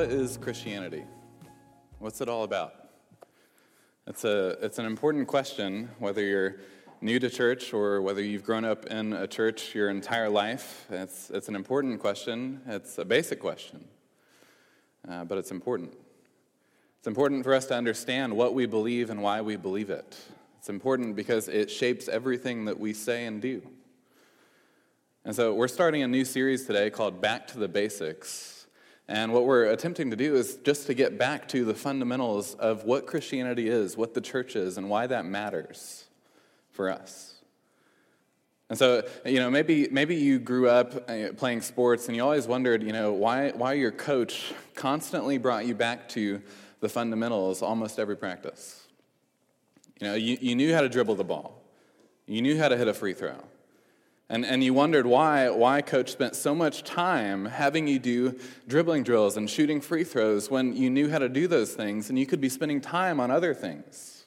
What is Christianity? What's it all about? It's, a, it's an important question, whether you're new to church or whether you've grown up in a church your entire life, it's, it's an important question. It's a basic question, uh, but it's important. It's important for us to understand what we believe and why we believe it. It's important because it shapes everything that we say and do. And so we're starting a new series today called Back to the Basics. And what we're attempting to do is just to get back to the fundamentals of what Christianity is, what the church is, and why that matters for us. And so, you know, maybe, maybe you grew up uh, playing sports and you always wondered, you know, why, why your coach constantly brought you back to the fundamentals almost every practice. You know, you, you knew how to dribble the ball, you knew how to hit a free throw. And, and you wondered why, why coach spent so much time having you do dribbling drills and shooting free throws when you knew how to do those things and you could be spending time on other things.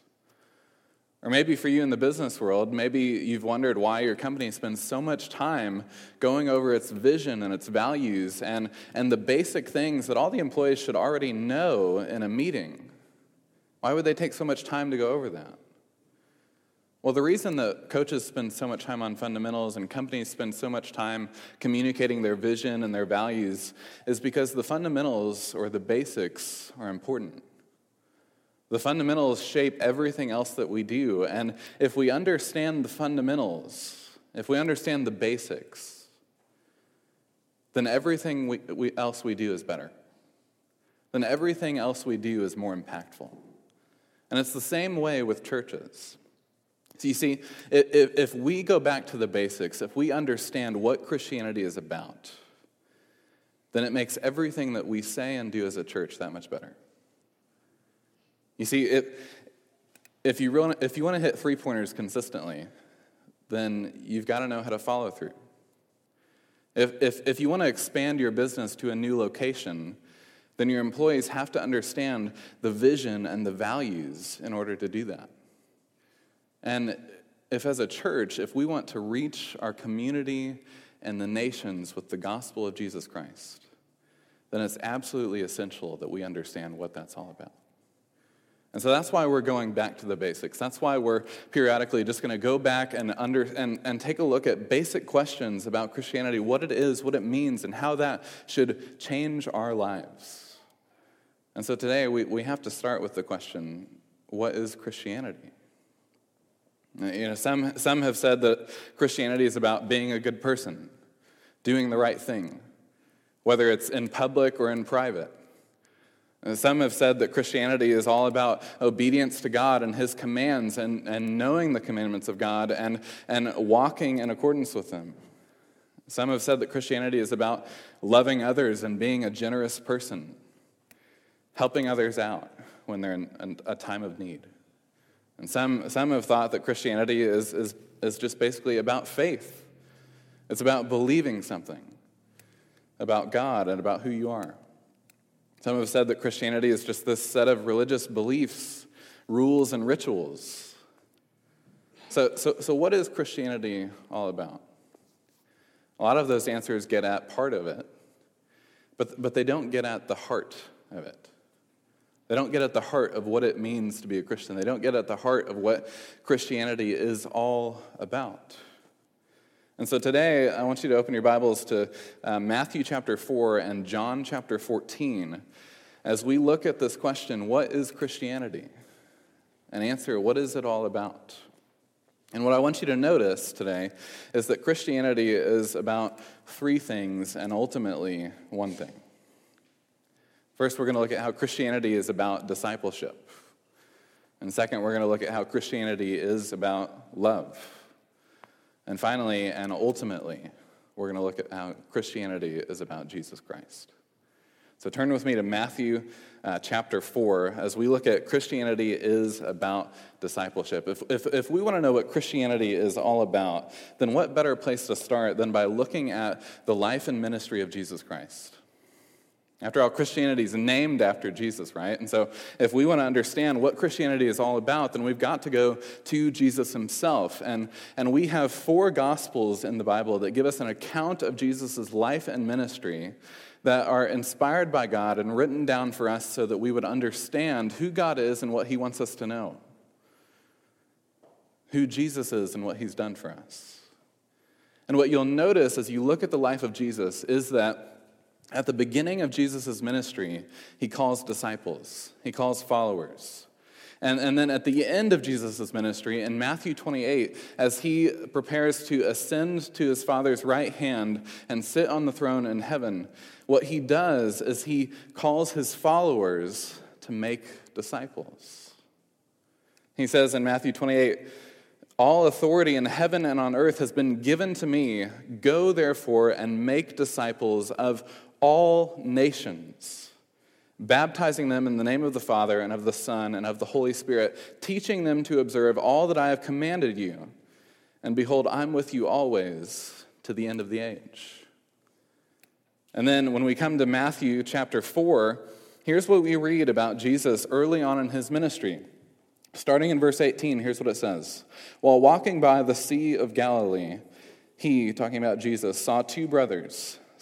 Or maybe for you in the business world, maybe you've wondered why your company spends so much time going over its vision and its values and, and the basic things that all the employees should already know in a meeting. Why would they take so much time to go over that? Well, the reason that coaches spend so much time on fundamentals and companies spend so much time communicating their vision and their values is because the fundamentals or the basics are important. The fundamentals shape everything else that we do. And if we understand the fundamentals, if we understand the basics, then everything we, we, else we do is better. Then everything else we do is more impactful. And it's the same way with churches. So you see, if, if we go back to the basics, if we understand what Christianity is about, then it makes everything that we say and do as a church that much better. You see, if, if, you, if you want to hit three pointers consistently, then you've got to know how to follow through. If, if, if you want to expand your business to a new location, then your employees have to understand the vision and the values in order to do that. And if, as a church, if we want to reach our community and the nations with the gospel of Jesus Christ, then it's absolutely essential that we understand what that's all about. And so that's why we're going back to the basics. That's why we're periodically just going to go back and, under, and, and take a look at basic questions about Christianity, what it is, what it means, and how that should change our lives. And so today we, we have to start with the question what is Christianity? You know, some, some have said that Christianity is about being a good person, doing the right thing, whether it's in public or in private. Some have said that Christianity is all about obedience to God and His commands and, and knowing the commandments of God and, and walking in accordance with them. Some have said that Christianity is about loving others and being a generous person, helping others out when they're in a time of need. And some, some have thought that Christianity is, is, is just basically about faith, it's about believing something about God and about who you are. Some have said that Christianity is just this set of religious beliefs, rules, and rituals. So, so, so what is Christianity all about? A lot of those answers get at part of it, but, but they don't get at the heart of it. They don't get at the heart of what it means to be a Christian. They don't get at the heart of what Christianity is all about. And so today, I want you to open your Bibles to uh, Matthew chapter 4 and John chapter 14 as we look at this question what is Christianity? And answer what is it all about? And what I want you to notice today is that Christianity is about three things and ultimately one thing. First, we're going to look at how Christianity is about discipleship. And second, we're going to look at how Christianity is about love. And finally, and ultimately, we're going to look at how Christianity is about Jesus Christ. So turn with me to Matthew uh, chapter 4 as we look at Christianity is about discipleship. If, if, if we want to know what Christianity is all about, then what better place to start than by looking at the life and ministry of Jesus Christ? After all, Christianity is named after Jesus, right? And so, if we want to understand what Christianity is all about, then we've got to go to Jesus himself. And, and we have four gospels in the Bible that give us an account of Jesus' life and ministry that are inspired by God and written down for us so that we would understand who God is and what he wants us to know, who Jesus is and what he's done for us. And what you'll notice as you look at the life of Jesus is that at the beginning of Jesus' ministry, he calls disciples, he calls followers. And, and then at the end of Jesus' ministry, in Matthew 28, as he prepares to ascend to his Father's right hand and sit on the throne in heaven, what he does is he calls his followers to make disciples. He says in Matthew 28, all authority in heaven and on earth has been given to me. Go, therefore, and make disciples of all nations, baptizing them in the name of the Father and of the Son and of the Holy Spirit, teaching them to observe all that I have commanded you. And behold, I'm with you always to the end of the age. And then when we come to Matthew chapter 4, here's what we read about Jesus early on in his ministry. Starting in verse 18, here's what it says While walking by the Sea of Galilee, he, talking about Jesus, saw two brothers.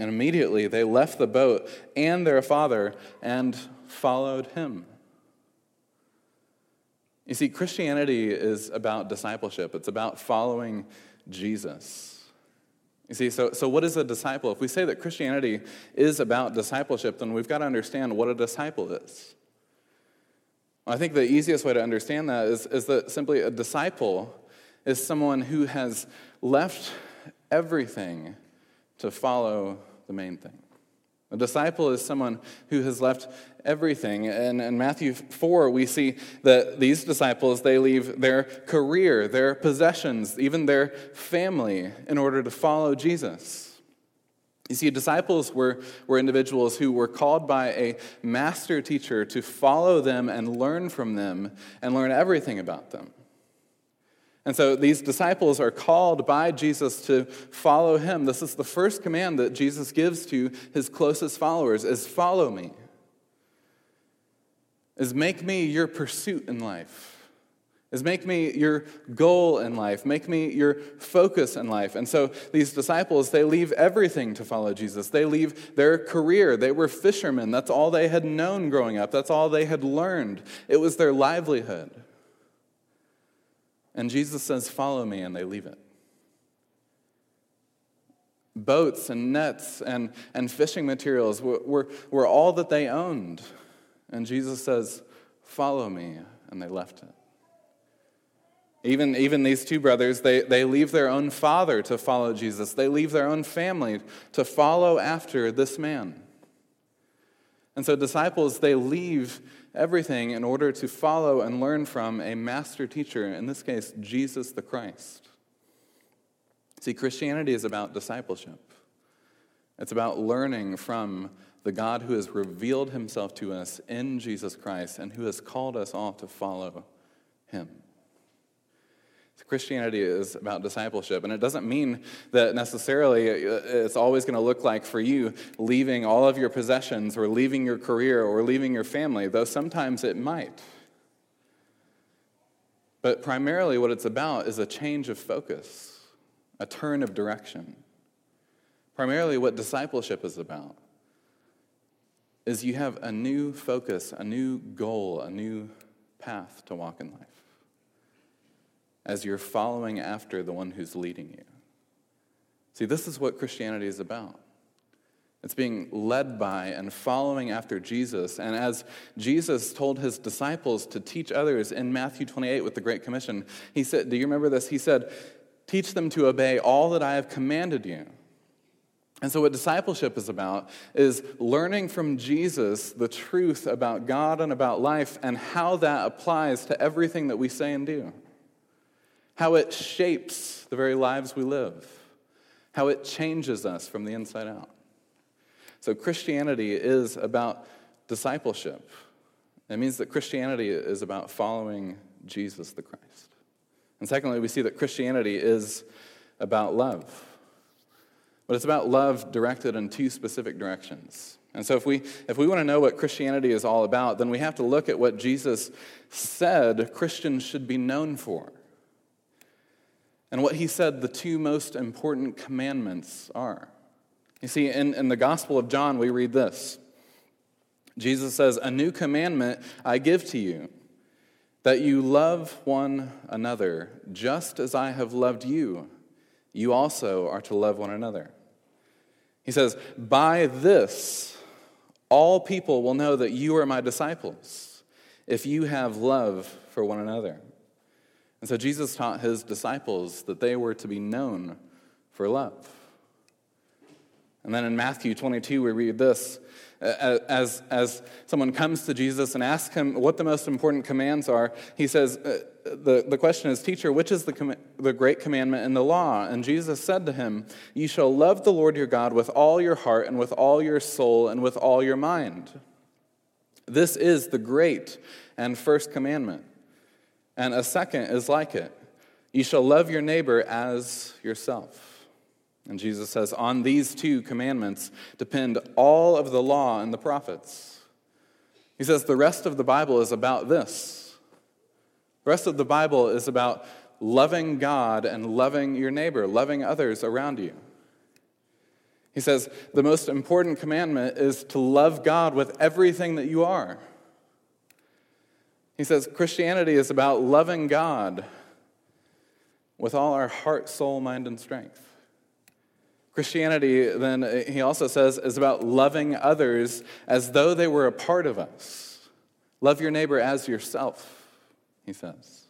And immediately they left the boat and their father and followed him. You see, Christianity is about discipleship, it's about following Jesus. You see, so, so what is a disciple? If we say that Christianity is about discipleship, then we've got to understand what a disciple is. I think the easiest way to understand that is, is that simply a disciple is someone who has left everything to follow the main thing. A disciple is someone who has left everything. And in Matthew 4, we see that these disciples, they leave their career, their possessions, even their family in order to follow Jesus. You see, disciples were, were individuals who were called by a master teacher to follow them and learn from them and learn everything about them. And so these disciples are called by Jesus to follow him. This is the first command that Jesus gives to his closest followers is follow me. Is make me your pursuit in life. Is make me your goal in life. Make me your focus in life. And so these disciples, they leave everything to follow Jesus. They leave their career. They were fishermen. That's all they had known growing up. That's all they had learned. It was their livelihood. And Jesus says, Follow me, and they leave it. Boats and nets and, and fishing materials were, were, were all that they owned. And Jesus says, Follow me, and they left it. Even, even these two brothers, they, they leave their own father to follow Jesus. They leave their own family to follow after this man. And so, disciples, they leave everything in order to follow and learn from a master teacher, in this case, Jesus the Christ. See, Christianity is about discipleship, it's about learning from the God who has revealed himself to us in Jesus Christ and who has called us all to follow him. Christianity is about discipleship, and it doesn't mean that necessarily uh, it's always going to look like for you leaving all of your possessions or leaving your career or leaving your family, though sometimes it might. But primarily, what it's about is a change of focus, a turn of direction. Primarily, what discipleship is about is you have a new focus, a new goal, a new path to walk in life as you're following after the one who's leading you. See, this is what Christianity is about. It's being led by and following after Jesus. And as Jesus told his disciples to teach others in Matthew 28 with the Great Commission, he said, Do you remember this? He said, Teach them to obey all that I have commanded you. And so, what discipleship is about is learning from Jesus the truth about God and about life and how that applies to everything that we say and do, how it shapes the very lives we live, how it changes us from the inside out. So, Christianity is about discipleship. It means that Christianity is about following Jesus the Christ. And secondly, we see that Christianity is about love. But it's about love directed in two specific directions. And so, if we, if we want to know what Christianity is all about, then we have to look at what Jesus said Christians should be known for. And what he said the two most important commandments are. You see, in, in the Gospel of John, we read this Jesus says, A new commandment I give to you, that you love one another, just as I have loved you. You also are to love one another. He says, By this, all people will know that you are my disciples, if you have love for one another. And so Jesus taught his disciples that they were to be known for love. And then in Matthew 22, we read this as, as someone comes to Jesus and asks him what the most important commands are, he says, uh, the, the question is, Teacher, which is the, com- the great commandment in the law? And Jesus said to him, You shall love the Lord your God with all your heart and with all your soul and with all your mind. This is the great and first commandment. And a second is like it You shall love your neighbor as yourself. And Jesus says, On these two commandments depend all of the law and the prophets. He says, The rest of the Bible is about this. The rest of the Bible is about loving God and loving your neighbor, loving others around you. He says, The most important commandment is to love God with everything that you are. He says, Christianity is about loving God with all our heart, soul, mind, and strength. Christianity, then, uh, he also says, is about loving others as though they were a part of us. Love your neighbor as yourself, he says.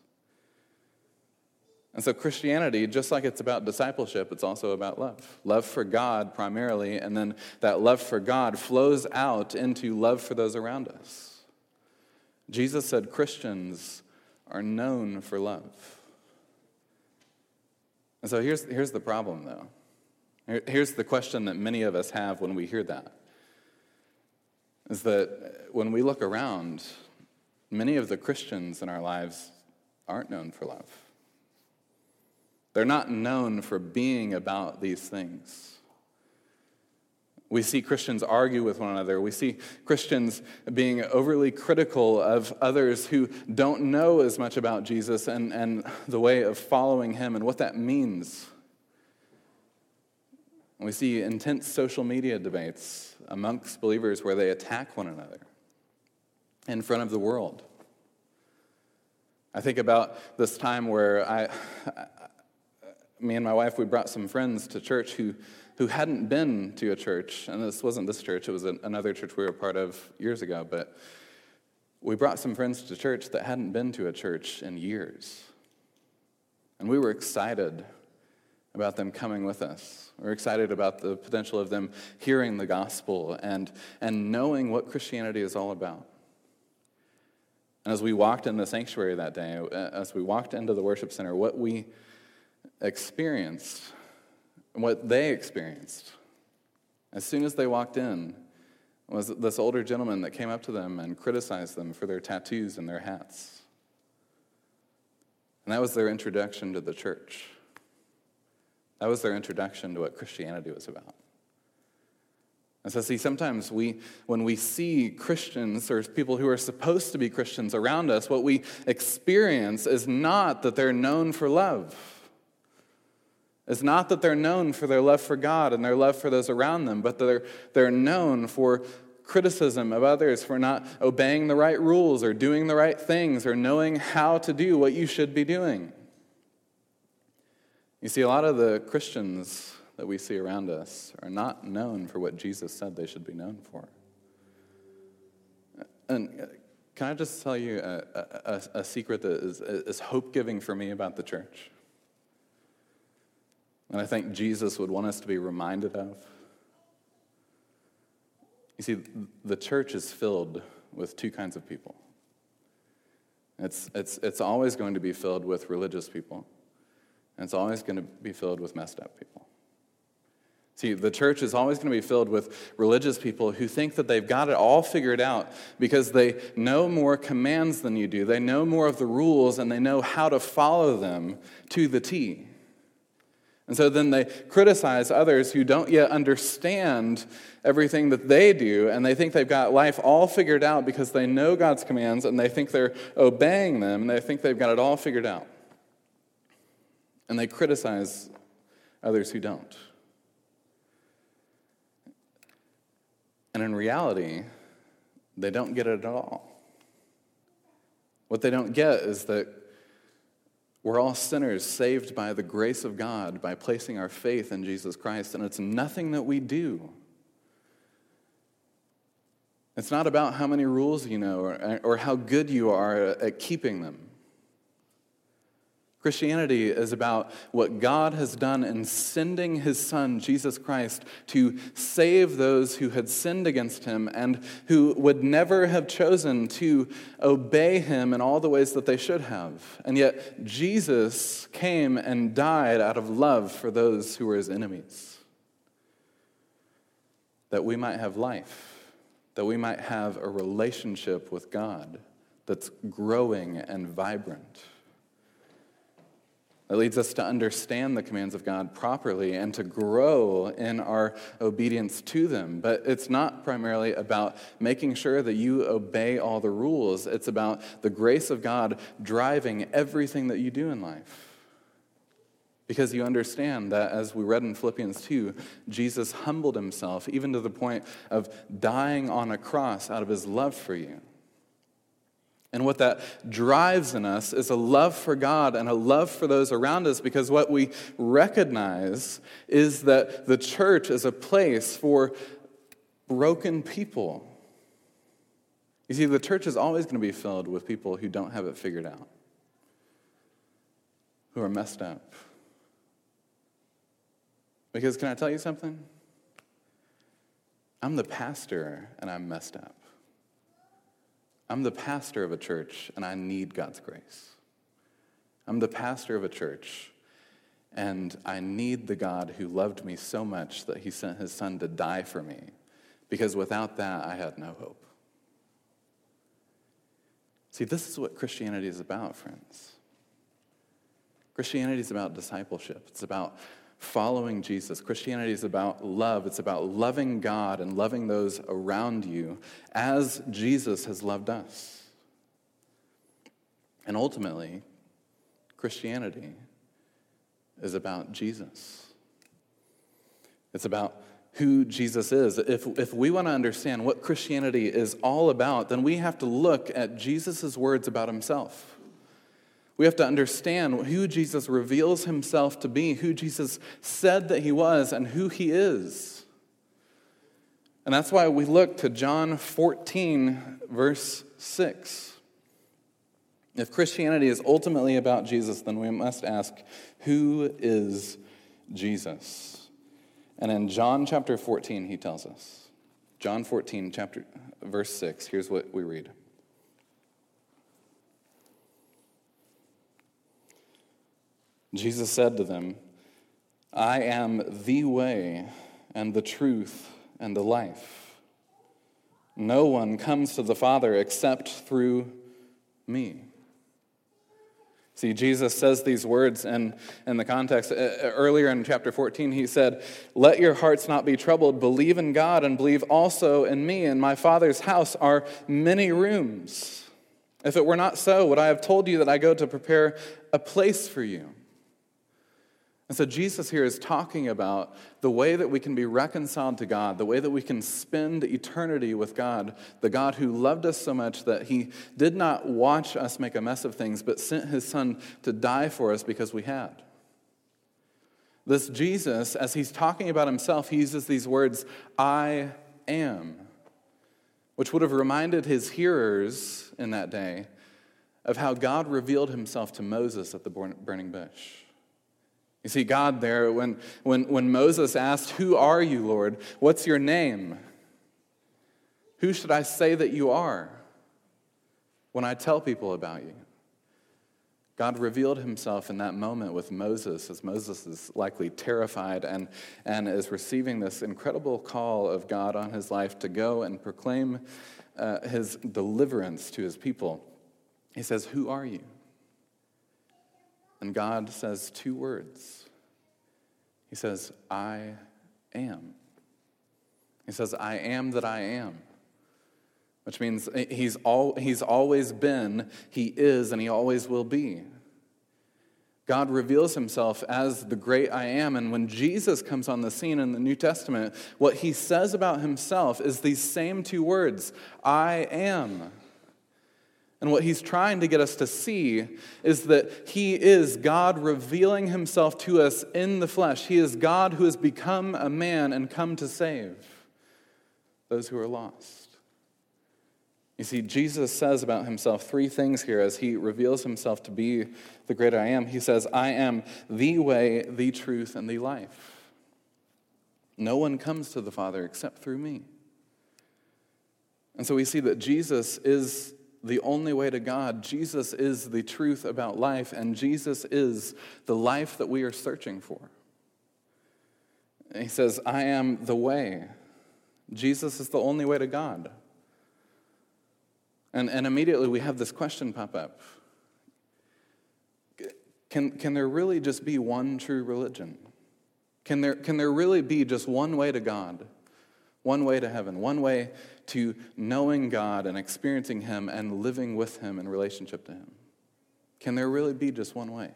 And so, Christianity, just like it's about discipleship, it's also about love. Love for God primarily, and then that love for God flows out into love for those around us. Jesus said Christians are known for love. And so, here's, here's the problem, though. Here's the question that many of us have when we hear that is that when we look around, many of the Christians in our lives aren't known for love. They're not known for being about these things. We see Christians argue with one another. We see Christians being overly critical of others who don't know as much about Jesus and, and the way of following him and what that means. We see intense social media debates amongst believers where they attack one another in front of the world. I think about this time where I, me and my wife, we brought some friends to church who, who hadn't been to a church, and this wasn't this church, it was another church we were part of years ago, but we brought some friends to church that hadn't been to a church in years. And we were excited about them coming with us. We're excited about the potential of them hearing the gospel and, and knowing what Christianity is all about. And as we walked in the sanctuary that day, uh, as we walked into the worship center, what we experienced, what they experienced, as soon as they walked in, was this older gentleman that came up to them and criticized them for their tattoos and their hats. And that was their introduction to the church. That was their introduction to what Christianity was about. And so, see, sometimes we, when we see Christians or people who are supposed to be Christians around us, what we experience is not that they're known for love. It's not that they're known for their love for God and their love for those around them, but they're, they're known for criticism of others for not obeying the right rules or doing the right things or knowing how to do what you should be doing. You see, a lot of the Christians that we see around us are not known for what Jesus said they should be known for. And uh, can I just tell you a, a, a secret that is, is hope giving for me about the church? And I think Jesus would want us to be reminded of. You see, the church is filled with two kinds of people. It's, it's, it's always going to be filled with religious people, and it's always going to be filled with messed up people. See, the church is always going to be filled with religious people who think that they've got it all figured out because they know more commands than you do. They know more of the rules and they know how to follow them to the T. And so then they criticize others who don't yet understand everything that they do, and they think they've got life all figured out because they know God's commands and they think they're obeying them and they think they've got it all figured out. And they criticize others who don't. And in reality, they don't get it at all. What they don't get is that we're all sinners saved by the grace of God by placing our faith in Jesus Christ, and it's nothing that we do. It's not about how many rules you know or, or how good you are at keeping them. Christianity is about what God has done in sending his son, Jesus Christ, to save those who had sinned against him and who would never have chosen to obey him in all the ways that they should have. And yet, Jesus came and died out of love for those who were his enemies, that we might have life, that we might have a relationship with God that's growing and vibrant. That leads us to understand the commands of God properly and to grow in our obedience to them. But it's not primarily about making sure that you obey all the rules, it's about the grace of God driving everything that you do in life. Because you understand that, as we read in Philippians 2, Jesus humbled himself even to the point of dying on a cross out of his love for you. And what that drives in us is a love for God and a love for those around us because what we recognize is that the church is a place for broken people. You see, the church is always going to be filled with people who don't have it figured out, who are messed up. Because, can I tell you something? I'm the pastor and I'm messed up. I'm the pastor of a church and I need God's grace. I'm the pastor of a church and I need the God who loved me so much that he sent his son to die for me because without that, I had no hope. See, this is what Christianity is about, friends. Christianity is about discipleship, it's about following Jesus. Christianity is about love, it's about loving God and loving those around you as Jesus has loved us. And ultimately, Christianity is about Jesus. It's about who Jesus is. If, if we want to understand what Christianity is all about, then we have to look at Jesus' words about himself. We have to understand who Jesus reveals himself to be, who Jesus said that he was, and who he is. And that's why we look to John 14, verse 6. If Christianity is ultimately about Jesus, then we must ask, who is Jesus? And in John chapter 14, he tells us. John 14, chapter, verse 6, here's what we read. Jesus said to them, I am the way and the truth and the life. No one comes to the Father except through me. See, Jesus says these words in, in the context. Uh, uh, earlier in chapter 14, he said, Let your hearts not be troubled. Believe in God and believe also in me. In my Father's house are many rooms. If it were not so, would I have told you that I go to prepare a place for you? And so Jesus here is talking about the way that we can be reconciled to God, the way that we can spend eternity with God, the God who loved us so much that he did not watch us make a mess of things, but sent his son to die for us because we had. This Jesus, as he's talking about himself, he uses these words, I am, which would have reminded his hearers in that day of how God revealed himself to Moses at the burning bush. You see, God there, when, when, when Moses asked, Who are you, Lord? What's your name? Who should I say that you are when I tell people about you? God revealed himself in that moment with Moses, as Moses is likely terrified and, and is receiving this incredible call of God on his life to go and proclaim uh, his deliverance to his people. He says, Who are you? And God says two words. He says, I am. He says, I am that I am which means he's, he's always been, he is, and he always will be. God reveals himself as the great I am. And when Jesus comes on the scene in the New Testament, what he says about himself is these same two words I am. And what he's trying to get us to see is that he is God revealing himself to us in the flesh. He is God who has become a man and come to save those who are lost. You see, Jesus says about himself three things here as he reveals himself to be the great I am. He says, I am the way, the truth, and the life. No one comes to the Father except through me. And so we see that Jesus is the only way to God. Jesus is the truth about life, and Jesus is the life that we are searching for. he says, I am the way. Jesus is the only way to God. And, and immediately we have this question pop up can, can there really just be one true religion? Can there, can there really be just one way to God, one way to heaven, one way to knowing God and experiencing Him and living with Him in relationship to Him? Can there really be just one way?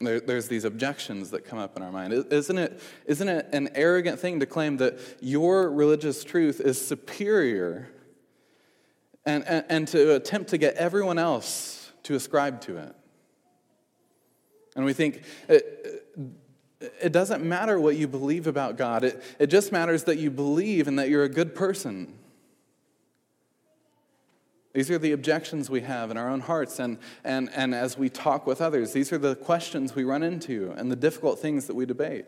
There, there's these objections that come up in our mind. Isn't it, isn't it an arrogant thing to claim that your religious truth is superior and, and, and to attempt to get everyone else to ascribe to it? And we think uh, it, doesn't matter what you believe about God, it, it just matters that you believe and that you're a good person. These are the objections we have in our own hearts, and, and, and as we talk with others, these are the questions we run into and the difficult things that we debate.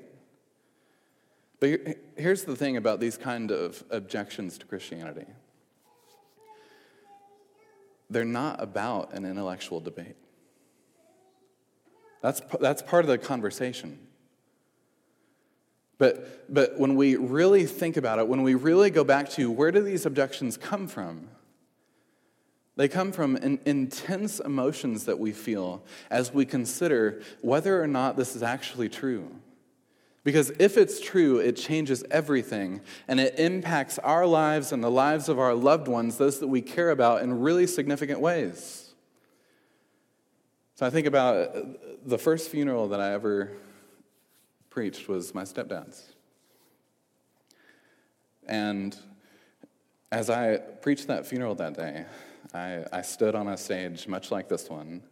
But here's the thing about these kind of objections to Christianity they're not about an intellectual debate. That's, that's part of the conversation. But, but when we really think about it, when we really go back to where do these objections come from, they come from in, intense emotions that we feel as we consider whether or not this is actually true. Because if it's true, it changes everything and it impacts our lives and the lives of our loved ones, those that we care about, in really significant ways. So I think about the first funeral that I ever preached was my stepdad's. And as I preached that funeral that day, I, I stood on a stage much like this one,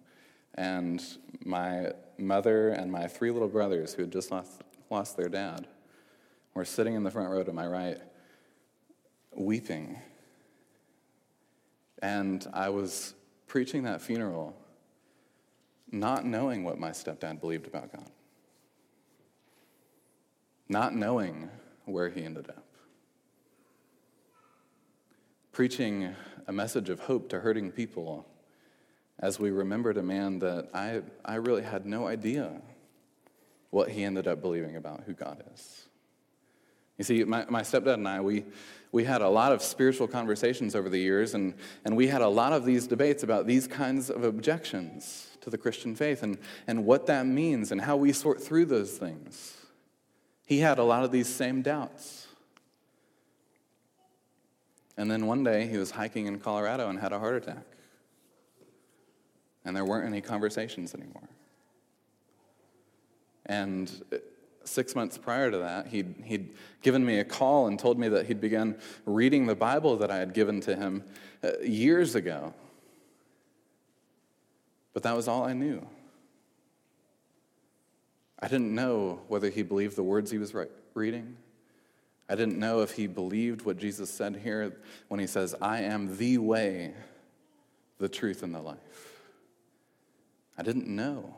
and my mother and my three little brothers who had just lost, lost their dad were sitting in the front row to my right, weeping. And I was preaching that funeral not knowing what my stepdad believed about God, not knowing where he ended up preaching a message of hope to hurting people as we remembered a man that I, I really had no idea what he ended up believing about who God is. You see, my, my stepdad and I, we, we had a lot of spiritual conversations over the years, and, and we had a lot of these debates about these kinds of objections to the Christian faith and, and what that means and how we sort through those things. He had a lot of these same doubts. And then one day he was hiking in Colorado and had a heart attack. And there weren't any conversations anymore. And six months prior to that, he'd, he'd given me a call and told me that he'd begun reading the Bible that I had given to him uh, years ago. But that was all I knew. I didn't know whether he believed the words he was reading. I didn't know if he believed what Jesus said here when he says, I am the way, the truth, and the life. I didn't know.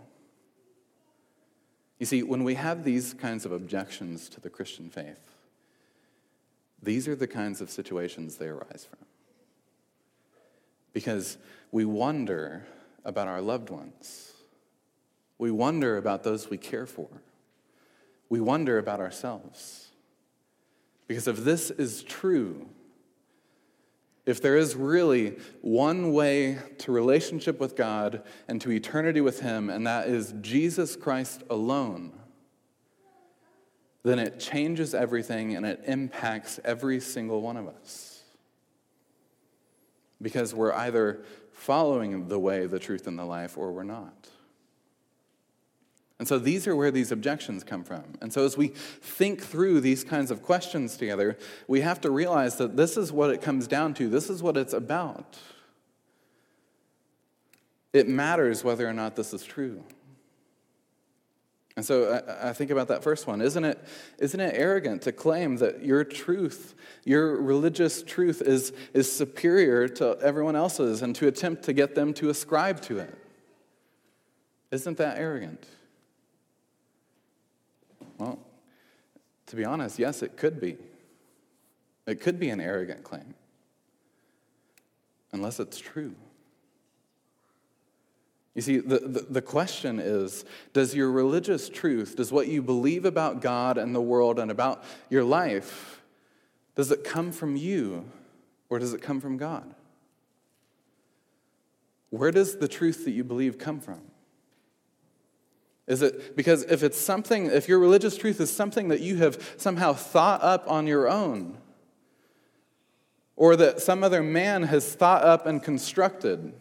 You see, when we have these kinds of objections to the Christian faith, these are the kinds of situations they arise from. Because we wonder about our loved ones. We wonder about those we care for. We wonder about ourselves. Because if this is true, if there is really one way to relationship with God and to eternity with Him, and that is Jesus Christ alone, then it changes everything and it impacts every single one of us. Because we're either following the way, the truth, and the life, or we're not. And so these are where these objections come from. And so as we think through these kinds of questions together, we have to realize that this is what it comes down to. This is what it's about. It matters whether or not this is true. And so I, I, think about that first one. Isn't it, isn't it arrogant to claim that your truth, your religious truth, is, is superior to everyone else's and to attempt to get them to ascribe to it? Isn't that arrogant? Well, to be honest, yes, it could be. It could be an arrogant claim, unless it's true. You see, the, the, the, question is Does your religious truth, does what you believe about God and the world and about your life, does it come from you or does it come from God? Where does the truth that you believe come from? Is it because if it's something, if your religious truth is something that you have somehow thought up on your own, or that some other man has thought up and constructed,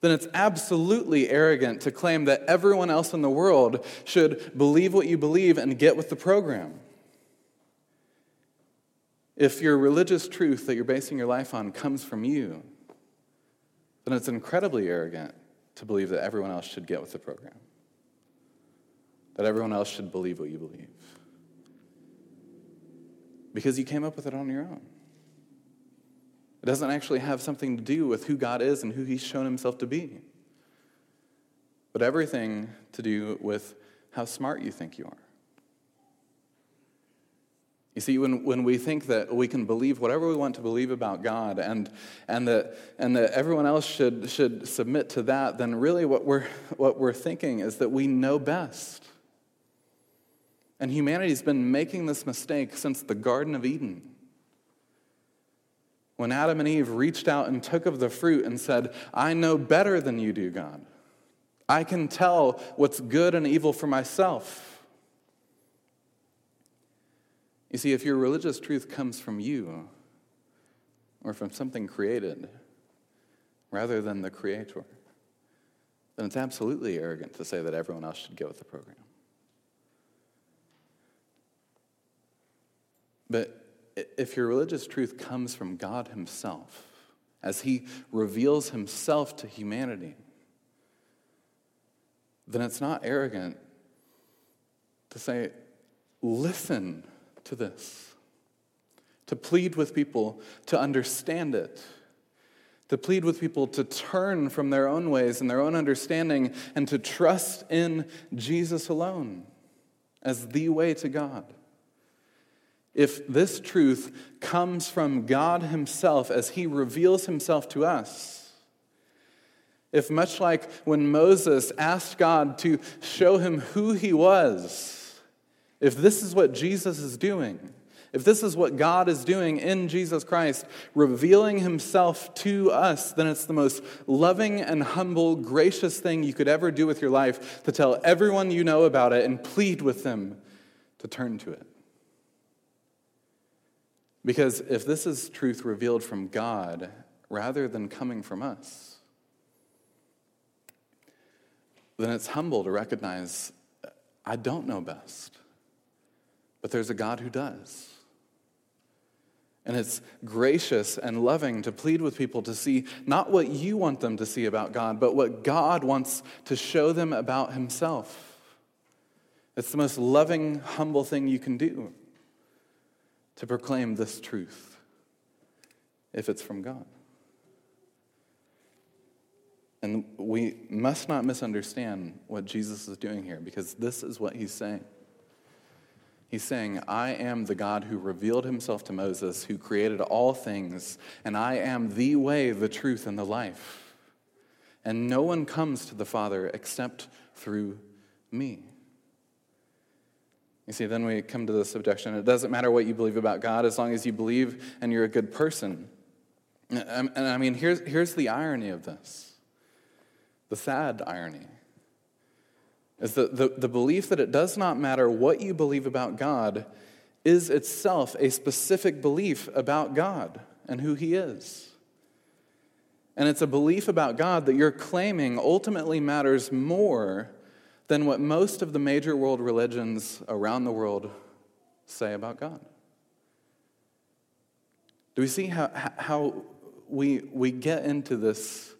then it's absolutely arrogant to claim that everyone else in the world should believe what you believe and get with the program. If your religious truth that you're basing your life on comes from you, then it's incredibly arrogant to believe that everyone else should get with the program, that everyone else should believe what you believe. Because you came up with it on your own. It doesn't actually have something to do with who God is and who He's shown Himself to be, but everything to do with how smart you think you are. You see, when, when we think that we can believe whatever we want to believe about God and, and, that, and that everyone else should, should submit to that, then really what we're, what we're thinking is that we know best. And humanity's been making this mistake since the Garden of Eden. When Adam and Eve reached out and took of the fruit and said, I know better than you do, God. I can tell what's good and evil for myself. You see, if your religious truth comes from you or from something created rather than the Creator, then it's absolutely arrogant to say that everyone else should go with the program. But if your religious truth comes from God Himself, as He reveals Himself to humanity, then it's not arrogant to say, listen to this, to plead with people to understand it, to plead with people to turn from their own ways and their own understanding and to trust in Jesus alone as the way to God. If this truth comes from God Himself as He reveals Himself to us, if much like when Moses asked God to show him who He was, if this is what Jesus is doing, if this is what God is doing in Jesus Christ, revealing himself to us, then it's the most loving and humble, gracious thing you could ever do with your life to tell everyone you know about it and plead with them to turn to it. Because if this is truth revealed from God rather than coming from us, then it's humble to recognize I don't know best. But there's a God who does. And it's gracious and loving to plead with people to see not what you want them to see about God, but what God wants to show them about Himself. It's the most loving, humble thing you can do to proclaim this truth if it's from God. And we must not misunderstand what Jesus is doing here because this is what he's saying. He's saying, I am the God who revealed himself to Moses, who created all things, and I am the way, the truth, and the life. And no one comes to the Father except through me. You see, then we come to this objection. It doesn't matter what you believe about God as long as you believe and you're a good person. And I mean, here's, here's the irony of this the sad irony is that the, the belief that it does not matter what you believe about God is itself a specific belief about God and who He is. And it's a belief about God that you're claiming ultimately matters more than what most of the major world religions around the world say about God. Do we see how, how we, we get into this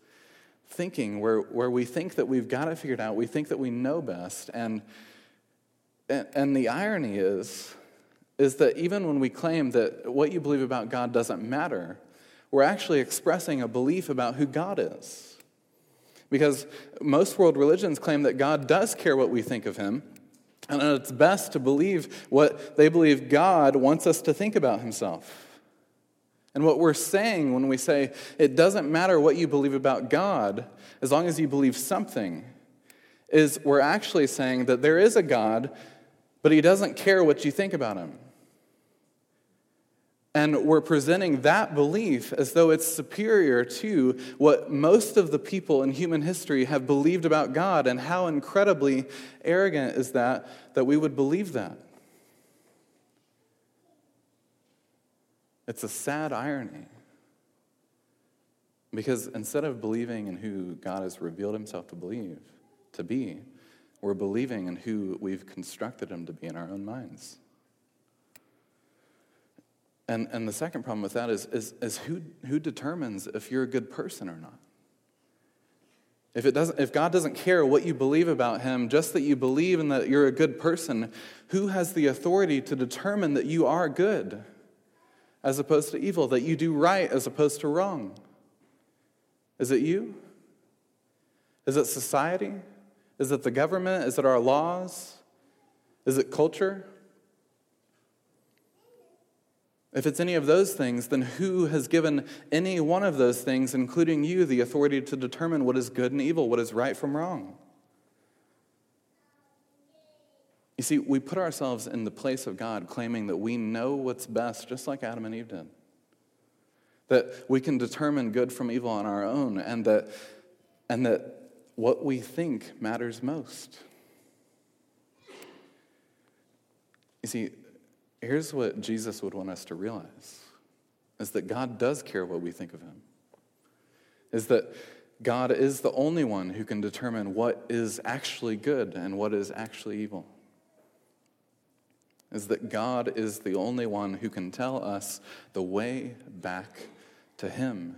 thinking where, where we think that we've got it figured out, we think that we know best. And, and, the irony is, is that even when we claim that what you believe about God doesn't matter, we're actually expressing a belief about who God is. Because most world religions claim that God does care what we think of him, and it's best to believe what they believe God wants us to think about himself. And what we're saying when we say it doesn't matter what you believe about God, as long as you believe something, is we're actually saying that there is a God, but he doesn't care what you think about him. And we're presenting that belief as though it's superior to what most of the people in human history have believed about God. And how incredibly arrogant is that that we would believe that? It's a sad irony. Because instead of believing in who God has revealed himself to believe, to be, we're believing in who we've constructed him to be in our own minds. And, and the second problem with that is, is, is who, who determines if you're a good person or not? If, it doesn't, if God doesn't care what you believe about him, just that you believe and that you're a good person, who has the authority to determine that you are good? As opposed to evil, that you do right as opposed to wrong? Is it you? Is it society? Is it the government? Is it our laws? Is it culture? If it's any of those things, then who has given any one of those things, including you, the authority to determine what is good and evil, what is right from wrong? You see, we put ourselves in the place of God, claiming that we know what's best, just like Adam and Eve did. That we can determine good from evil on our own, and that, and that what we think matters most. You see, here's what Jesus would want us to realize is that God does care what we think of him. Is that God is the only one who can determine what is actually good and what is actually evil is that God is the only one who can tell us the way back to Him.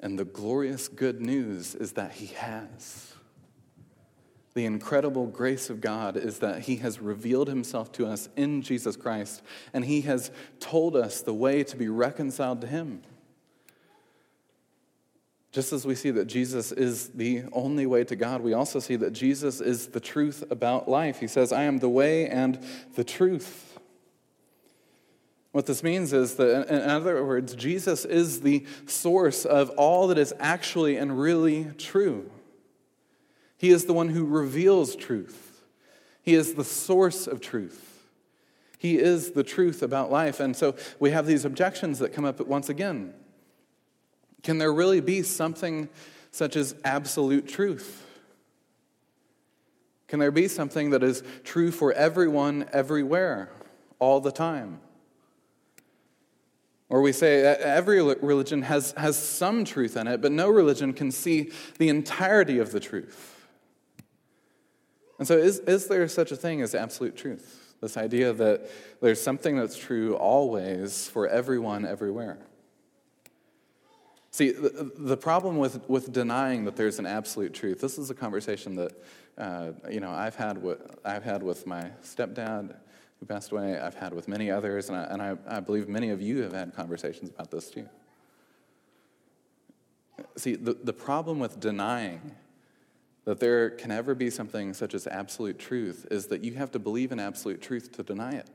And the glorious good news is that He has. The incredible grace of God is that He has revealed Himself to us in Jesus Christ, and He has told us the way to be reconciled to Him. Just as we see that Jesus is the only way to God, we also see that Jesus is the truth about life. He says, I am the way and the truth. What this means is that, in other words, Jesus is the source of all that is actually and really true. He is the one who reveals truth, He is the source of truth. He is the truth about life. And so we have these objections that come up once again. Can there really be something such as absolute truth? Can there be something that is true for everyone, everywhere, all the time? Or we say every religion has, has some truth in it, but no religion can see the entirety of the truth. And so, is, is there such a thing as absolute truth? This idea that there's something that's true always for everyone, everywhere. See, the, the, problem with, with denying that there's an absolute truth, this is a conversation that, uh, you know, I've had, with, I've had with my stepdad who passed away. I've had with many others, and, I, and I, I believe many of you have had conversations about this too. See, the, the problem with denying that there can ever be something such as absolute truth is that you have to believe in absolute truth to deny it.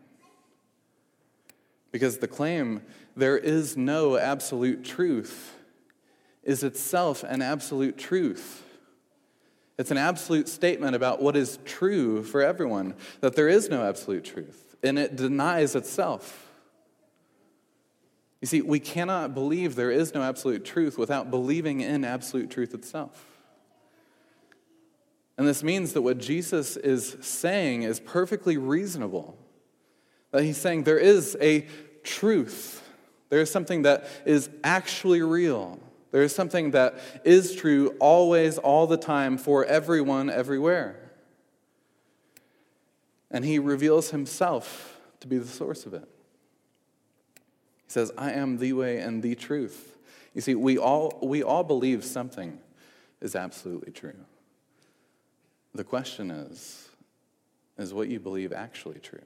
Because the claim, there is no absolute truth, is itself an absolute truth. It's an absolute statement about what is true for everyone, that there is no absolute truth, and it denies itself. You see, we cannot believe there is no absolute truth without believing in absolute truth itself. And this means that what Jesus is saying is perfectly reasonable. That he's saying there is a truth, there is something that is actually real. There is something that is true always, all the time, for everyone, everywhere. And he reveals himself to be the source of it. He says, I am the way and the truth. You see, we all, we all believe something is absolutely true. The question is is what you believe actually true?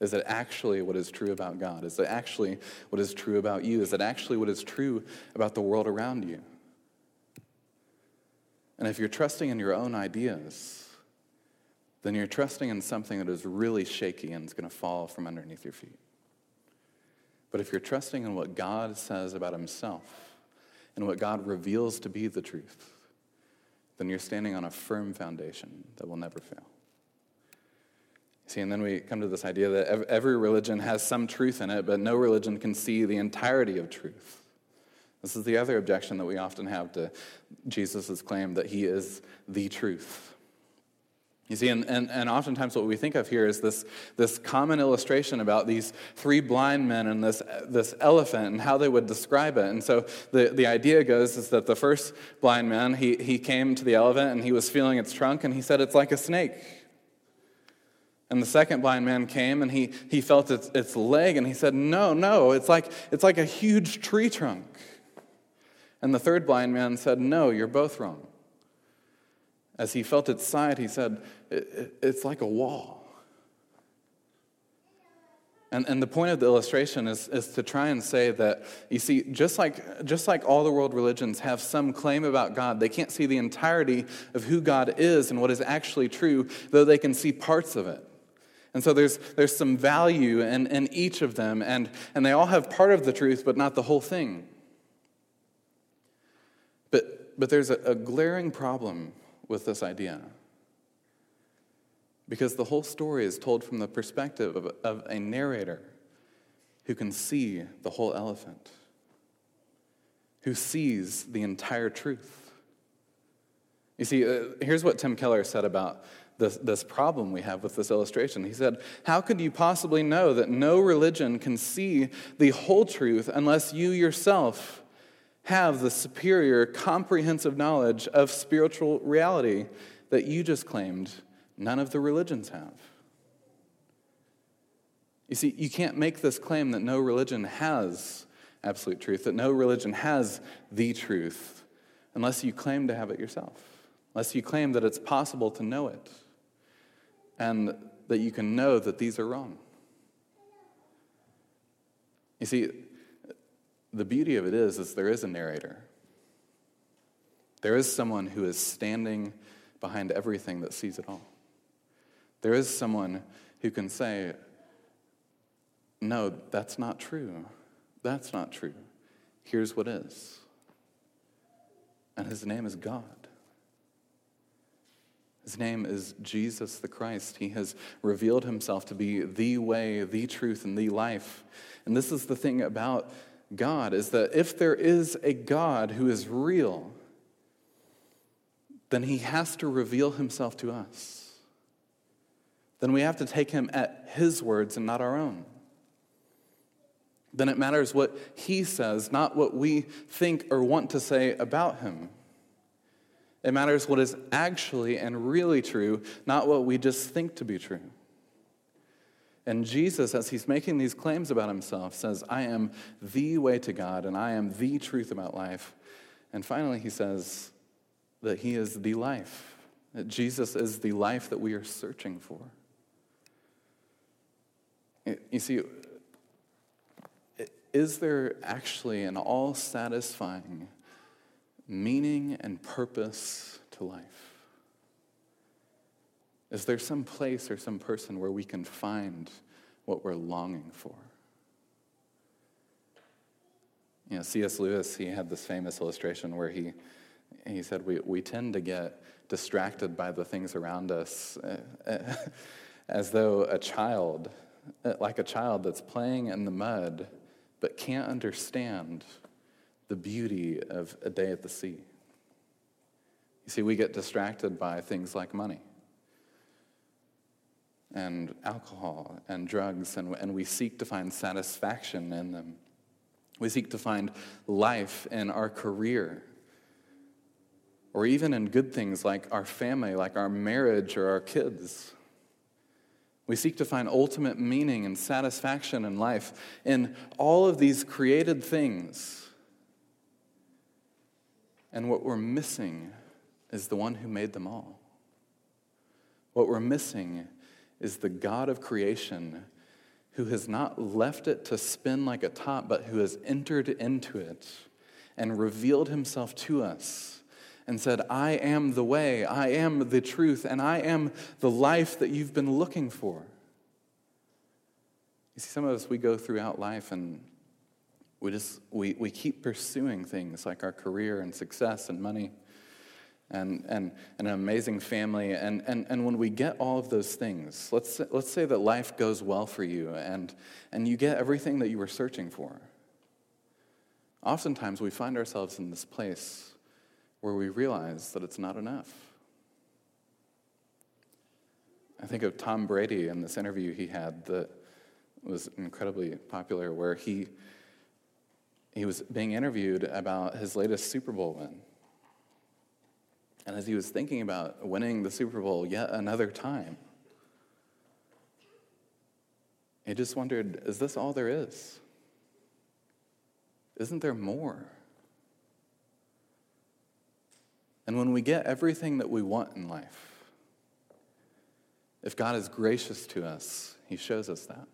Is it actually what is true about God? Is it actually what is true about you? Is it actually what is true about the world around you? And if you're trusting in your own ideas, then you're trusting in something that is really shaky and is going to fall from underneath your feet. But if you're trusting in what God says about Himself and what God reveals to be the truth, then you're standing on a firm foundation that will never fail. See, and then we come to this idea that every religion has some truth in it, but no religion can see the entirety of truth. This is the other objection that we often have to Jesus' claim that he is the truth. You see, and, and, and oftentimes what we think of here is this, this common illustration about these three blind men and this, this elephant and how they would describe it. And so the, the idea goes is that the first blind man, he, he came to the elephant and he was feeling its trunk and he said, It's like a snake. And the second blind man came and he, he felt its, its leg and he said, No, no, it's like, it's like a huge tree trunk. And the third blind man said, No, you're both wrong. As he felt its side, he said, It's like a wall. And, and the point of the illustration is, is to try and say that, you see, just like, just like all the world religions have some claim about God, they can't see the entirety of who God is and what is actually true, though they can see parts of it. And so there's, there's some value in, in each of them, and, and they all have part of the truth, but not the whole thing. But, but there's a, a glaring problem with this idea. Because the whole story is told from the perspective of, of a narrator who can see the whole elephant, who sees the entire truth. You see, uh, here's what Tim Keller said about this, this problem we have with this illustration. He said, How could you possibly know that no religion can see the whole truth unless you yourself have the superior, comprehensive knowledge of spiritual reality that you just claimed none of the religions have. You see, you can't make this claim that no religion has absolute truth, that no religion has the truth, unless you claim to have it yourself, unless you claim that it's possible to know it, and that you can know that these are wrong. You see, the beauty of it is, is there is a narrator. There is someone who is standing behind everything that sees it all. There is someone who can say, No, that's not true. That's not true. Here's what is. And his name is God. His name is Jesus the Christ. He has revealed himself to be the way, the truth, and the life. And this is the thing about God is that if there is a God who is real, then he has to reveal himself to us. Then we have to take him at his words and not our own. Then it matters what he says, not what we think or want to say about him. It matters what is actually and really true, not what we just think to be true. And Jesus, as he's making these claims about himself, says, I am the way to God and I am the truth about life. And finally, he says that he is the life, that Jesus is the life that we are searching for. You see, is there actually an all satisfying meaning and purpose to life? Is there some place or some person where we can find what we're longing for? You know, C.S. Lewis, he had this famous illustration where he, he said, we, we tend to get distracted by the things around us uh, as though a child, uh, like a child that's playing in the mud but can't understand the beauty of a day at the sea. You see, we get distracted by things like money and alcohol and drugs, and, and we seek to find satisfaction in them. We seek to find life in our career, or even in good things like our family, like our marriage or our kids. We seek to find ultimate meaning and satisfaction in life in all of these created things. And what we're missing is the one who made them all. What we're missing is the God of creation who has not left it to spin like a top, but who has entered into it and revealed himself to us and said, I am the way, I am the truth, and I am the life that you've been looking for. You see, some of us, we go throughout life and we just, we, we keep pursuing things like our career and success and money and, and, and an amazing family. And, and, and when we get all of those things, let's let's say that life goes well for you and, and you get everything that you were searching for. Oftentimes, we find ourselves in this place where we realize that it's not enough. I think of Tom Brady in this interview he had that was incredibly popular, where he, he was being interviewed about his latest Super Bowl win. And as he was thinking about winning the Super Bowl yet another time, he just wondered is this all there is? Isn't there more? And when we get everything that we want in life, if God is gracious to us, He shows us that.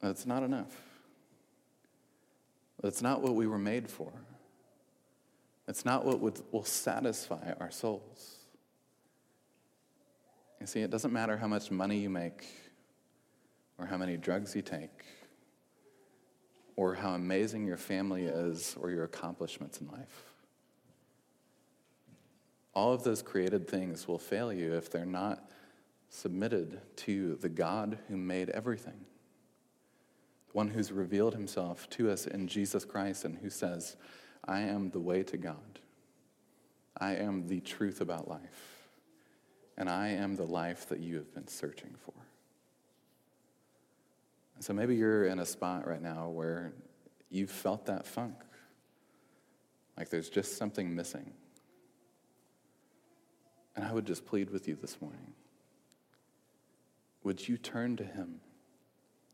That's not enough. That's not what we were made for. It's not what would, will satisfy our souls. You see, it doesn't matter how much money you make, or how many drugs you take, or how amazing your family is, or your accomplishments in life. All of those created things will fail you if they're not submitted to the God who made everything, one who's revealed himself to us in Jesus Christ and who says, I am the way to God. I am the truth about life. And I am the life that you have been searching for. And so maybe you're in a spot right now where you've felt that funk. Like there's just something missing. And I would just plead with you this morning. Would you turn to him?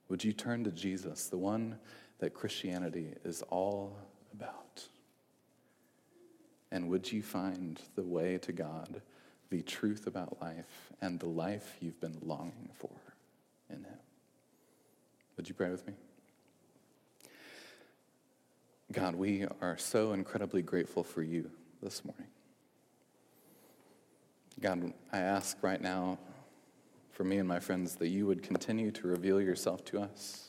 Would you turn to Jesus, the one that Christianity is all about? And would you find the way to God, the truth about life, and the life you've been longing for in Him? Would you pray with me? God, we are so incredibly grateful for you this morning. God, I ask right now for me and my friends that you would continue to reveal yourself to us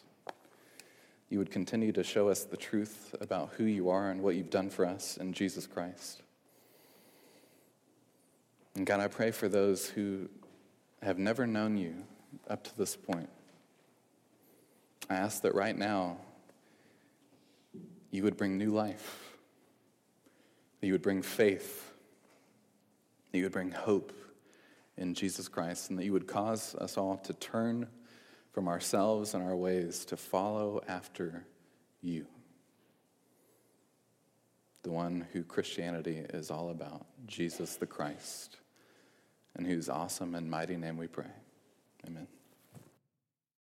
you would continue to show us the truth about who you are and what you've done for us in Jesus Christ. And God, I pray for those who have never known you up to this point. I ask that right now you would bring new life, that you would bring faith, that you would bring hope in Jesus Christ, and that you would cause us all to turn from ourselves and our ways to follow after you. The one who Christianity is all about, Jesus the Christ, in whose awesome and mighty name we pray. Amen.